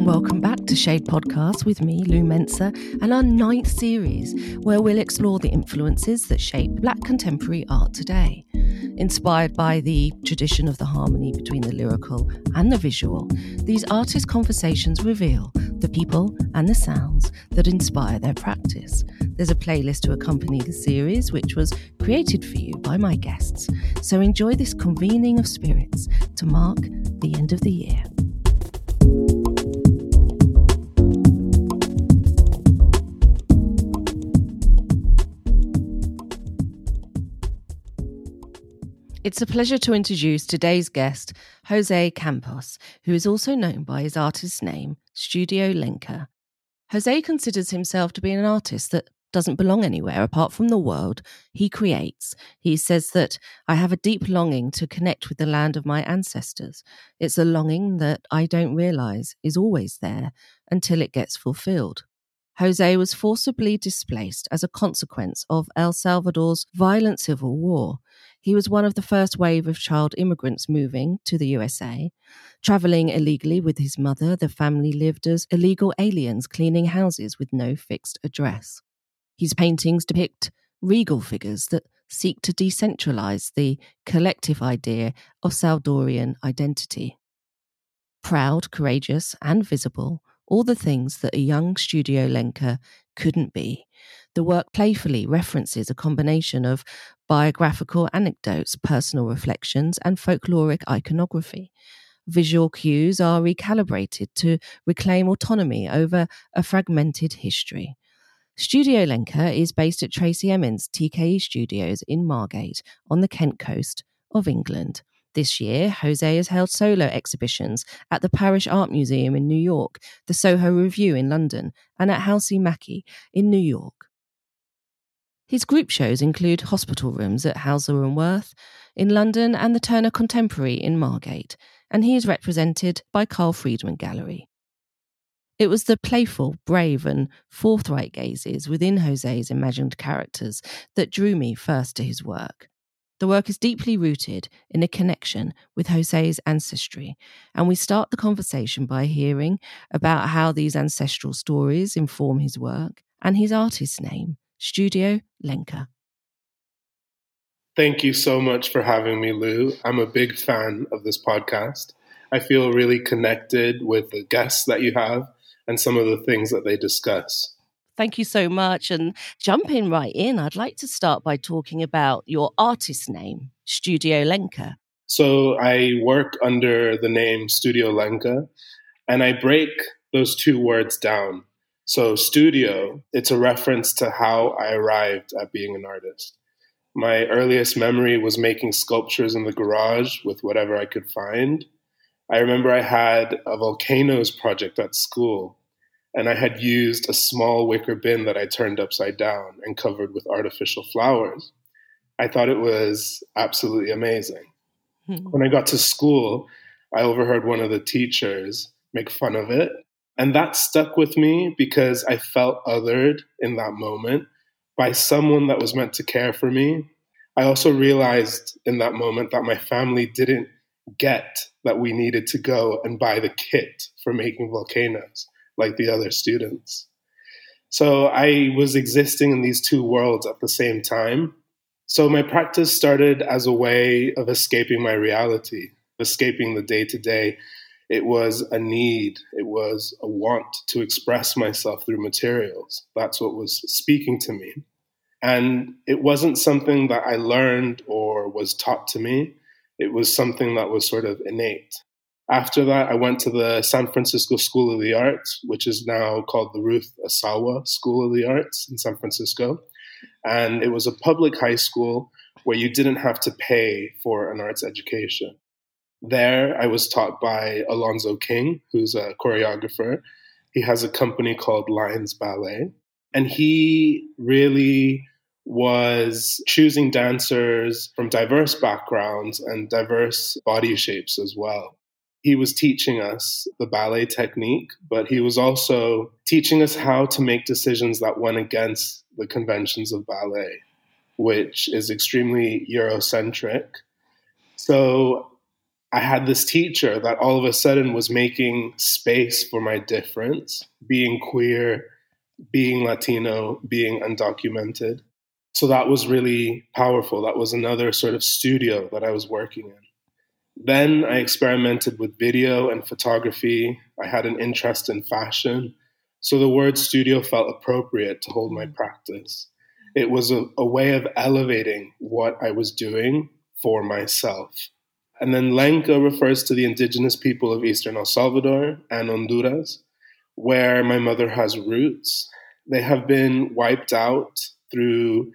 and welcome back to Shade Podcast with me, Lou Mensah, and our ninth series where we'll explore the influences that shape Black contemporary art today. Inspired by the tradition of the harmony between the lyrical and the visual, these artist conversations reveal the people and the sounds that inspire their practice. There's a playlist to accompany the series, which was created for you by my guests. So enjoy this convening of spirits to mark the end of the year. It's a pleasure to introduce today's guest, Jose Campos, who is also known by his artist name, Studio Lenca. Jose considers himself to be an artist that doesn't belong anywhere apart from the world he creates. He says that I have a deep longing to connect with the land of my ancestors. It's a longing that I don't realize is always there until it gets fulfilled. Jose was forcibly displaced as a consequence of El Salvador's violent civil war. He was one of the first wave of child immigrants moving to the USA. Traveling illegally with his mother, the family lived as illegal aliens cleaning houses with no fixed address. His paintings depict regal figures that seek to decentralize the collective idea of Salvadorian identity. Proud, courageous, and visible, all the things that a young studio Lenca couldn't be. The work playfully references a combination of biographical anecdotes, personal reflections, and folkloric iconography. Visual cues are recalibrated to reclaim autonomy over a fragmented history. Studio Lenca is based at Tracey Emin's TKE Studios in Margate on the Kent coast of England. This year, Jose has held solo exhibitions at the Parrish Art Museum in New York, the Soho Revue in London, and at Halsey McKay in New York. His group shows include Hospital Rooms at Hauser and Wirth in London and the Turner Contemporary in Margate, and he is represented by Carl Freedman Gallery. It was the playful, brave, and forthright gazes within Jose's imagined characters that drew me first to his work. The work is deeply rooted in a connection with Jose's ancestry, and we start the conversation by hearing about how these ancestral stories inform his work and his artist's name, Studio Lenca. Thank you so much for having me, Lou. I'm a big fan of this podcast. I feel really connected with the guests that you have and some of the things that they discuss. Thank you so much. And jumping right in, I'd like to start by talking about your artist name, Studio Lenca. So I work under the name Studio Lenca, and I break those two words down. So, studio, it's a reference to how I arrived at being an artist. My earliest memory was making sculptures in the garage with whatever I could find. I remember I had a volcanoes project at school, and I had used a small wicker bin that I turned upside down and covered with artificial flowers. I thought it was absolutely amazing. Hmm. When I got to school, I overheard one of the teachers make fun of it and that stuck with me because I felt othered in that moment by someone that was meant to care for me. I also realized in that moment that my family didn't get that we needed to go and buy the kit for making volcanoes like the other students. So I was existing in these two worlds at the same time. So my practice started as a way of escaping my reality, escaping the day to day it was a need, it was a want to express myself through materials. That's what was speaking to me. And it wasn't something that I learned or was taught to me, it was something that was sort of innate. After that, I went to the San Francisco School of the Arts, which is now called the Ruth Asawa School of the Arts in San Francisco. And it was a public high school where you didn't have to pay for an arts education. There, I was taught by Alonzo King, who's a choreographer. He has a company called Lines Ballet. And he really was choosing dancers from diverse backgrounds and diverse body shapes as well. He was teaching us the ballet technique, but he was also teaching us how to make decisions that went against the conventions of ballet, which is extremely Eurocentric. So I had this teacher that all of a sudden was making space for my difference, being queer, being Latino, being undocumented. So that was really powerful. That was another sort of studio that I was working in. Then I experimented with video and photography. I had an interest in fashion. So the word studio felt appropriate to hold my practice. It was a, a way of elevating what I was doing for myself. And then Lenca refers to the indigenous people of Eastern El Salvador and Honduras, where my mother has roots. They have been wiped out through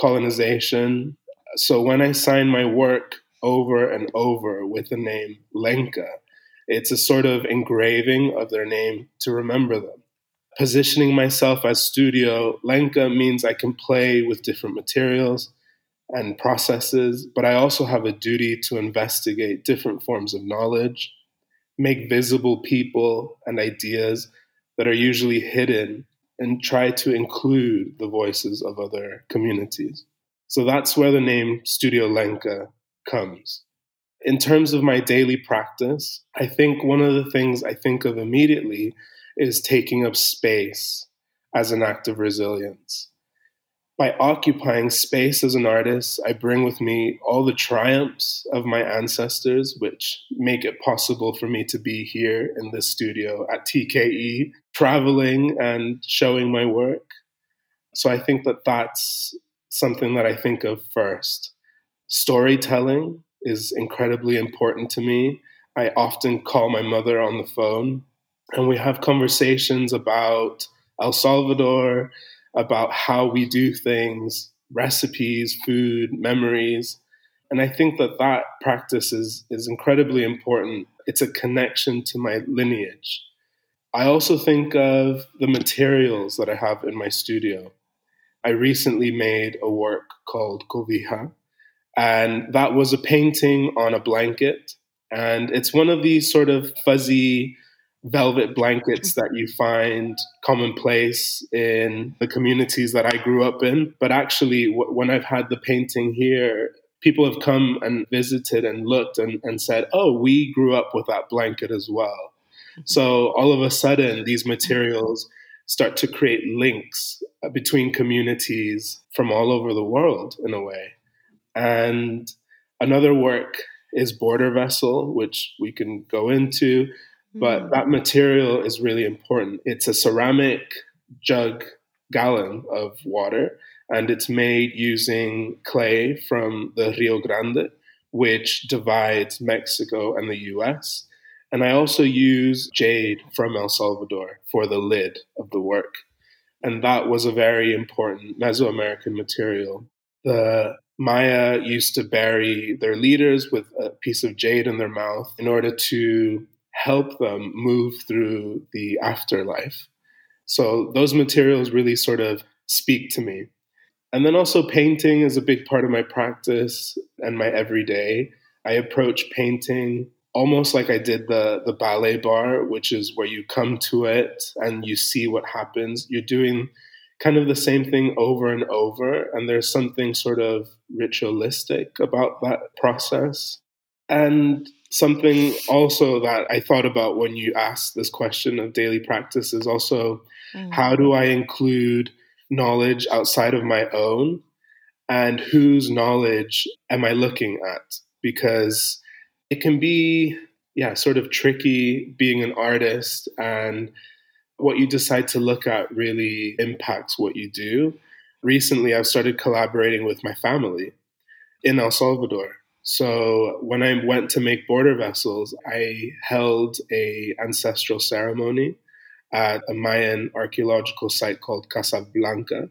colonization. So when I sign my work over and over with the name Lenca. it's a sort of engraving of their name to remember them. Positioning myself as studio Lenca means I can play with different materials and processes, but I also have a duty to investigate different forms of knowledge, make visible people and ideas that are usually hidden, and try to include the voices of other communities. So that's where the name Studio Lenca comes. In terms of my daily practice, I think one of the things I think of immediately is taking up space as an act of resilience. By occupying space as an artist, I bring with me all the triumphs of my ancestors, which make it possible for me to be here in this studio at TKE, traveling and showing my work. So I think that that's something that I think of first. Storytelling is incredibly important to me. I often call my mother on the phone and we have conversations about El Salvador, about how we do things, recipes, food, memories. And I think that that practice is, is incredibly important. It's a connection to my lineage. I also think of the materials that I have in my studio. I recently made a work called Cobija, and that was a painting on a blanket. And it's one of these sort of fuzzy velvet blankets that you find commonplace in the communities that I grew up in. But actually, w- when I've had the painting here, people have come and visited and looked and, and said, oh, we grew up with that blanket as well. So all of a sudden, these materials start to create links uh, between communities from all over the world in a way. And another work is Border Vessel, which we can go into, but mm. that material is really important. It's a ceramic jug gallon of water, and it's made using clay from the Rio Grande, which divides Mexico and the US. And I also use jade from El Salvador for the lid of the work. And that was a very important Mesoamerican material. The Maya used to bury their leaders with a piece of jade in their mouth in order to help them move through the afterlife. So those materials really sort of speak to me. And then also, painting is a big part of my practice and my everyday. I approach painting almost like I did the the ballet bar, which is where you come to it and you see what happens. You're doing kind of the same thing over and over, and there's something sort of ritualistic about that process. And something also that I thought about when you asked this question of daily practice is also mm. how do I include knowledge outside of my own and whose knowledge am I looking at? Because it can be yeah sort of tricky being an artist and what you decide to look at really impacts what you do recently i've started collaborating with my family in el salvador so when i went to make border vessels i held a ancestral ceremony at a mayan archaeological site called casablanca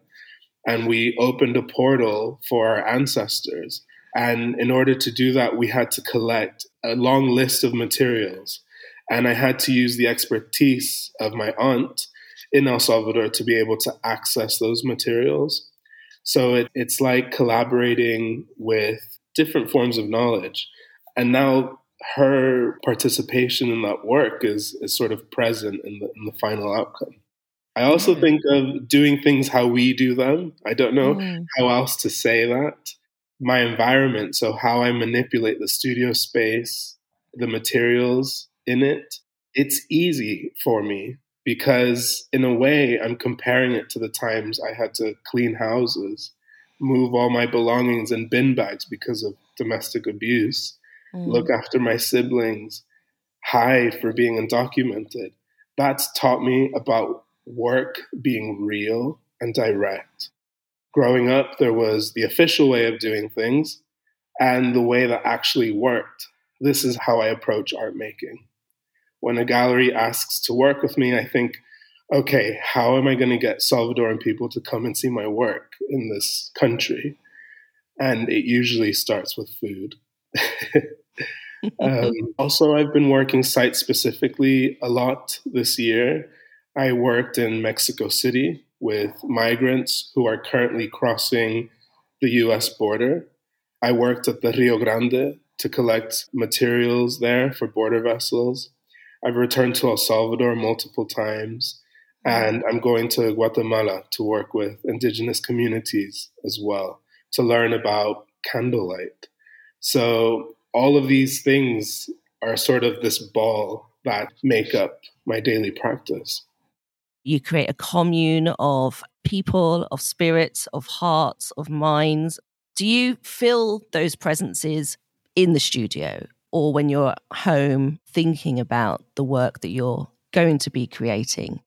and we opened a portal for our ancestors and in order to do that, we had to collect a long list of materials. And I had to use the expertise of my aunt in El Salvador to be able to access those materials. So it, it's like collaborating with different forms of knowledge. And now her participation in that work is, is sort of present in the, in the final outcome. I also mm. think of doing things how we do them. I don't know mm. how else to say that my environment, so how I manipulate the studio space, the materials in it, it's easy for me because, in a way, I'm comparing it to the times I had to clean houses, move all my belongings in bin bags because of domestic abuse, mm. look after my siblings, hide for being undocumented. That's taught me about work being real and direct. Growing up, there was the official way of doing things and the way that actually worked. This is how I approach art making. When a gallery asks to work with me, I think, okay, how am I going to get Salvadoran people to come and see my work in this country? And it usually starts with food. um, also, I've been working site specifically a lot this year. I worked in Mexico City with migrants who are currently crossing the US border. I worked at the Rio Grande to collect materials there for border vessels. I've returned to El Salvador multiple times, mm-hmm. and I'm going to Guatemala to work with indigenous communities as well to learn about candlelight. So, all of these things are sort of this ball that make up my daily practice. You create a commune of people, of spirits, of hearts, of minds. Do you feel those presences in the studio or when you're at home thinking about the work that you're going to be creating?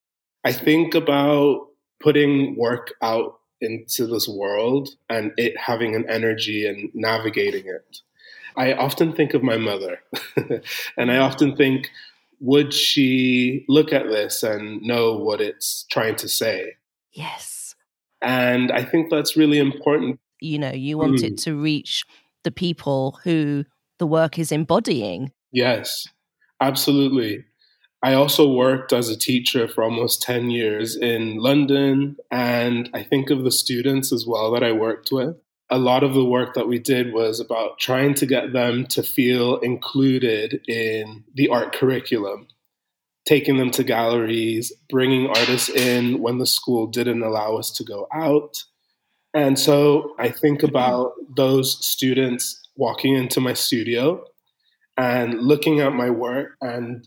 I think about putting work out into this world and it having an energy and navigating it. I often think of my mother, and I often think, would she look at this and know what it's trying to say? Yes. And I think that's really important. You know, you want mm. it to reach the people who the work is embodying. Yes, absolutely. I also worked as a teacher for almost 10 years in London, and I think of the students as well that I worked with. A lot of the work that we did was about trying to get them to feel included in the art curriculum, taking them to galleries, bringing artists in when the school didn't allow us to go out. And so I think mm-hmm. about those students walking into my studio and looking at my work and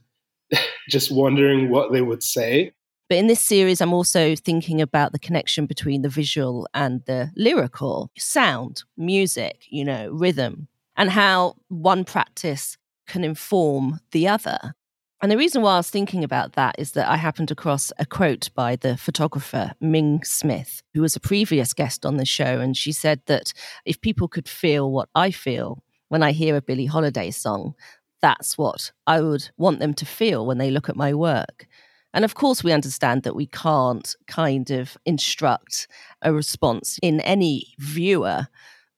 just wondering what they would say. But in this series, I'm also thinking about the connection between the visual and the lyrical sound, music, you know, rhythm, and how one practice can inform the other. And the reason why I was thinking about that is that I happened across a quote by the photographer Ming Smith, who was a previous guest on the show. And she said that if people could feel what I feel when I hear a Billie Holiday song, that's what I would want them to feel when they look at my work. And of course, we understand that we can't kind of instruct a response in any viewer.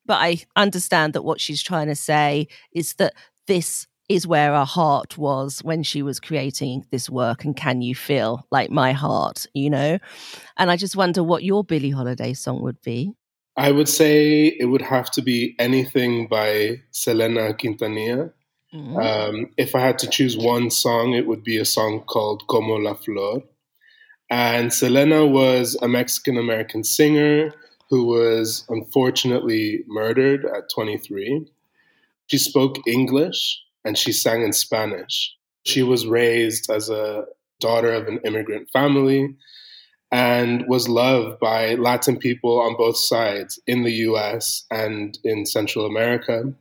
But I understand that what she's trying to say is that this is where our heart was when she was creating this work and can you feel like my heart you know? And i just wonder what your billie holiday song would be. I would say it would have to be anything by selena quintanilla. Mm-hmm. um, if i had to choose one song it would be a song called como la flor. And selena was a mexican american singer who was unfortunately murdered at 23 she spoke english and she sang in Spanish. She was raised as a daughter of an immigrant family and was loved by Latin people on both sides in the US and in Central America.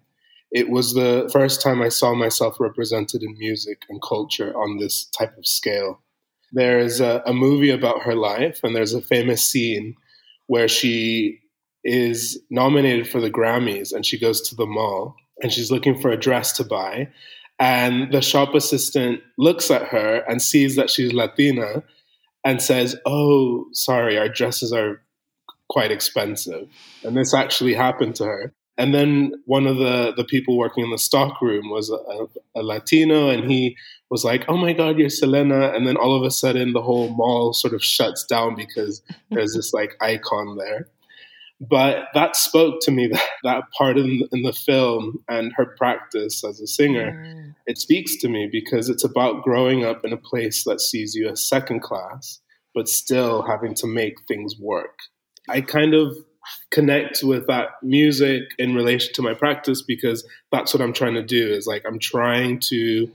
It was the first time I saw myself represented in music and culture on this type of scale. There's a, a movie about her life, and there's a famous scene where she is nominated for the Grammys and she goes to the mall and she's looking for a dress to buy. And the shop assistant looks at her and sees that she's Latina and says, Oh, sorry, our dresses are quite expensive. And this actually happened to her. And then one of the, the people working in the stock room was a, a, Latino, and he was like, "Oh my God, you're Selena!" And then all of a sudden, the whole mall sort of shuts down because there's this like icon there. But that spoke to me that, that part in, in the film and her practice as a singer. Mm. It speaks to me because it's about growing up in a place that sees you as second class, but still having to make things work. I kind of connect with that music in relation to my practice because that's what I'm trying to do is like I'm trying to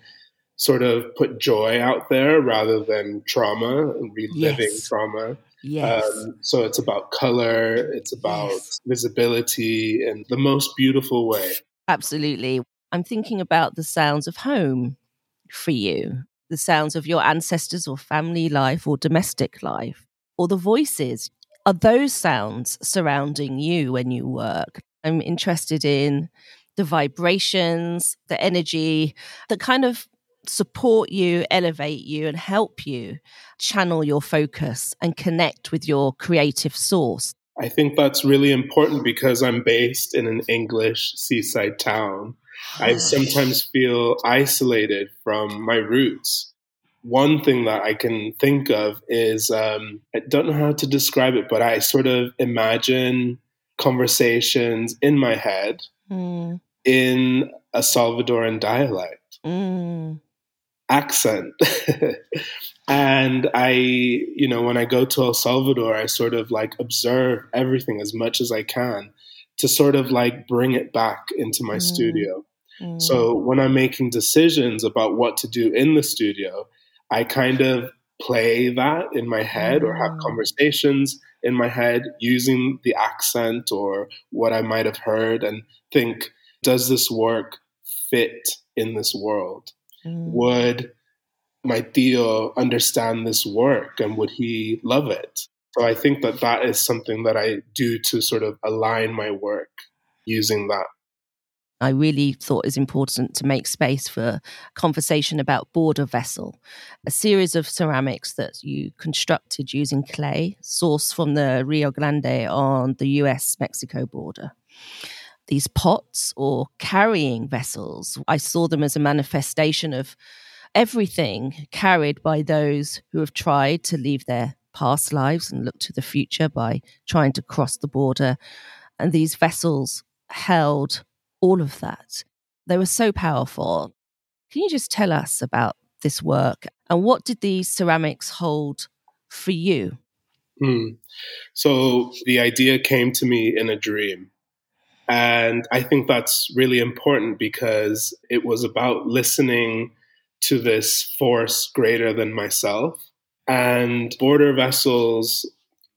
sort of put joy out there rather than trauma and reliving yes. trauma. Yes. Um, so it's about color, it's about yes. visibility in the most beautiful way. Absolutely. I'm thinking about the sounds of home for you, the sounds of your ancestors or family life or domestic life, or the voices. Are those sounds surrounding you when you work? I'm interested in the vibrations, the energy, the kind of support you, elevate you, and help you channel your focus and connect with your creative source. I think that's really important because I'm based in an English seaside town. I sometimes feel isolated from my roots. One thing that I can think of is um, I don't know how to describe it, but I sort of imagine conversations in my head mm. in a Salvadoran dialect. Mm accent. and I, you know, when I go to El Salvador, I sort of like observe everything as much as I can to sort of like bring it back into my mm. studio. Mm. So when I'm making decisions about what to do in the studio, I kind of play that in my head mm. or have mm. conversations in my head using the accent or what I might have heard and think, does this work fit in this world? Mm. Would my Theo understand this work and would he love it? So I think that that is something that I do to sort of align my work using that. I really thought it was important to make space for conversation about border vessel, a series of ceramics that you constructed using clay sourced from the Rio Grande on the US Mexico border these pots or carrying vessels. I saw them as a manifestation of everything carried by those who have tried to leave their past lives and look to the future by trying to cross the border. And these vessels held all of that. They were so powerful. Can you just tell us about this work and what did these ceramics hold for you? Hmm. So the idea came to me in a dream. And I think that's really important because it was about listening to this force greater than myself. And Border Vessels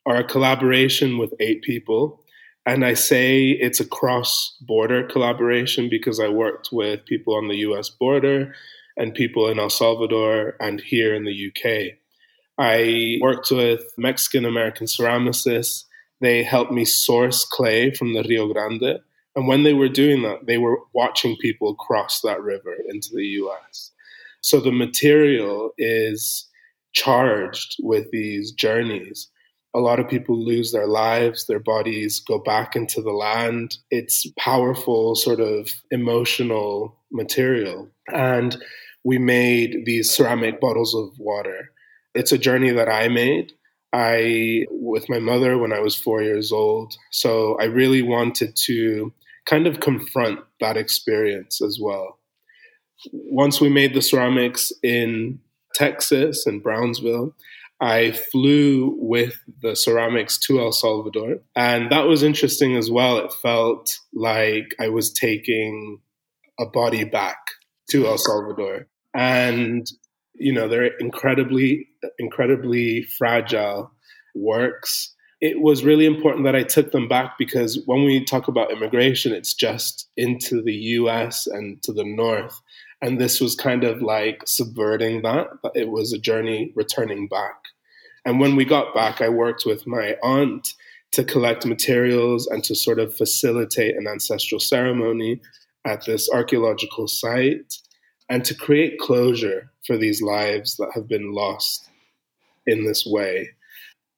are a collaboration with eight people. And I say it's a cross border collaboration because I worked with people on the US border and people in El Salvador and here in the UK. I worked with Mexican American ceramicists they helped me source clay from the Rio Grande. And when they were doing that, they were watching people cross that river into the US. So the material is charged with these journeys. A lot of people lose their lives, their bodies go back into the land. It's powerful, sort of emotional material. And we made these ceramic bottles of water. It's a journey that I made. I with my mother when I was four years old. So I really wanted to kind of confront that experience as well. Once we made the ceramics in Texas and Brownsville, I flew with the ceramics to El Salvador. And that was interesting as well. It felt like I was taking a body back to El Salvador. And, you know, they're incredibly, incredibly fragile works. It was really important that I took them back because when we talk about immigration, it's just into the US and to the north. And this was kind of like subverting that. But it was a journey returning back. And when we got back, I worked with my aunt to collect materials and to sort of facilitate an ancestral ceremony at this archaeological site and to create closure for these lives that have been lost in this way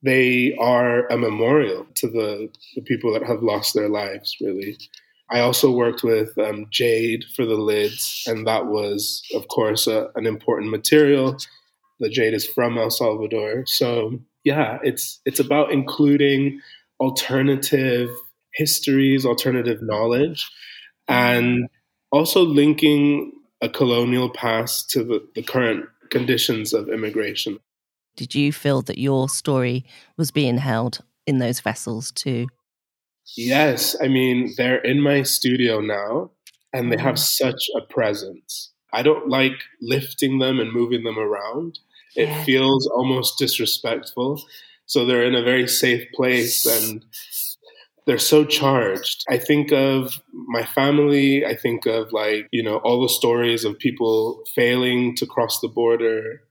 they are a memorial to the, the people that have lost their lives, really. I also worked with um, jade for the lids, and that was, of course, a, an important material. The jade is from El Salvador, so yeah, it's it's about including alternative histories, alternative knowledge, and also linking a colonial past to the, the current conditions of immigration. Did you feel that your story was being held in those vessels too? Yes. I mean, they're in my studio now and they have mm. such a presence. I don't like lifting them and moving them around. It yeah. feels almost disrespectful. So they're in a very safe place and they're so charged. I think of my family. I think of like, you know, all the stories of people failing to cross the border,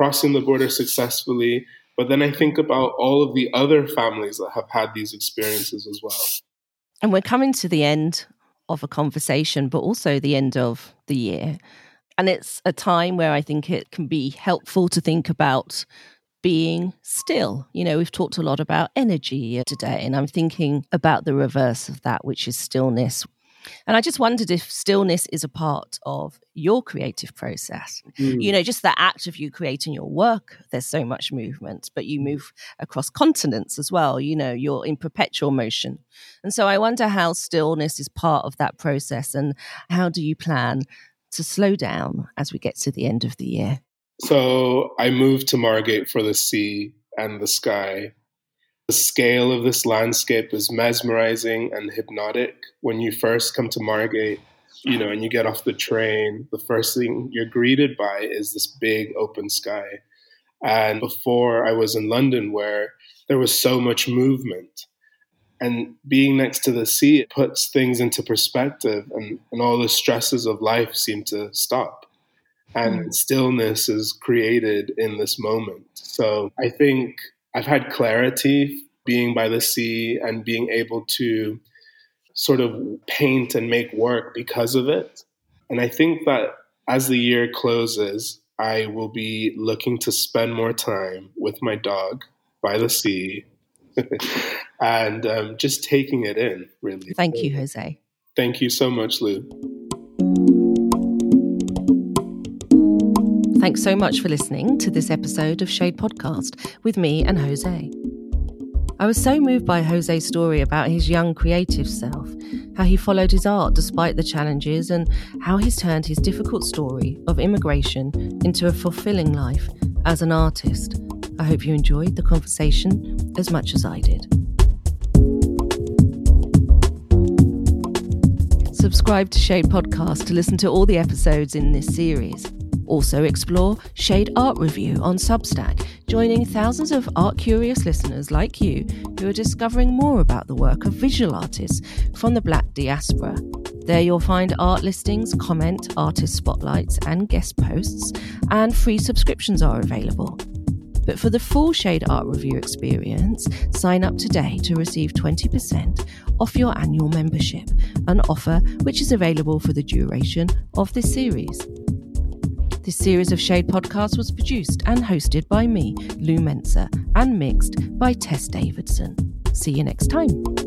crossing the border successfully. But then I think about all of the other families that have had these experiences as well. And we're coming to the end of a conversation, but also the end of the year. And it's a time where I think it can be helpful to think about being still. You know, we've talked a lot about energy today, and I'm thinking about the reverse of that, which is stillness. And I just wondered if stillness is a part of your creative process. Mm. You know, just the act of you creating your work, there's so much movement, but you move across continents as well. You know, you're in perpetual motion. And so I wonder how stillness is part of that process and how do you plan to slow down as we get to the end of the year? So I moved to Margate for the sea and the sky. The scale of this landscape is mesmerizing and hypnotic. When you first come to Margate, you know, and you get off the train, the first thing you're greeted by is this big open sky. And before I was in London, where there was so much movement, and being next to the sea, it puts things into perspective, and, and all the stresses of life seem to stop and mm. stillness is created in this moment. So I think I've had clarity being by the sea and being able to sort of paint and make work because of it. And I think that as the year closes, I will be looking to spend more time with my dog by the sea and um, just taking it in, really. Thank you, Jose. Thank you so much, Lou. Thanks so much for listening to this episode of Shade Podcast with me and Jose. I was so moved by Jose's story about his young creative self, how he followed his art despite the challenges, and how he's turned his difficult story of immigration into a fulfilling life as an artist. I hope you enjoyed the conversation as much as I did. Subscribe to Shade Podcast to listen to all the episodes in this series. Also, explore Shade Art Review on Substack, joining thousands of art curious listeners like you who are discovering more about the work of visual artists from the Black diaspora. There you'll find art listings, comment, artist spotlights, and guest posts, and free subscriptions are available. But for the full Shade Art Review experience, sign up today to receive 20% off your annual membership, an offer which is available for the duration of this series. This series of Shade podcasts was produced and hosted by me, Lou Mensah, and mixed by Tess Davidson. See you next time.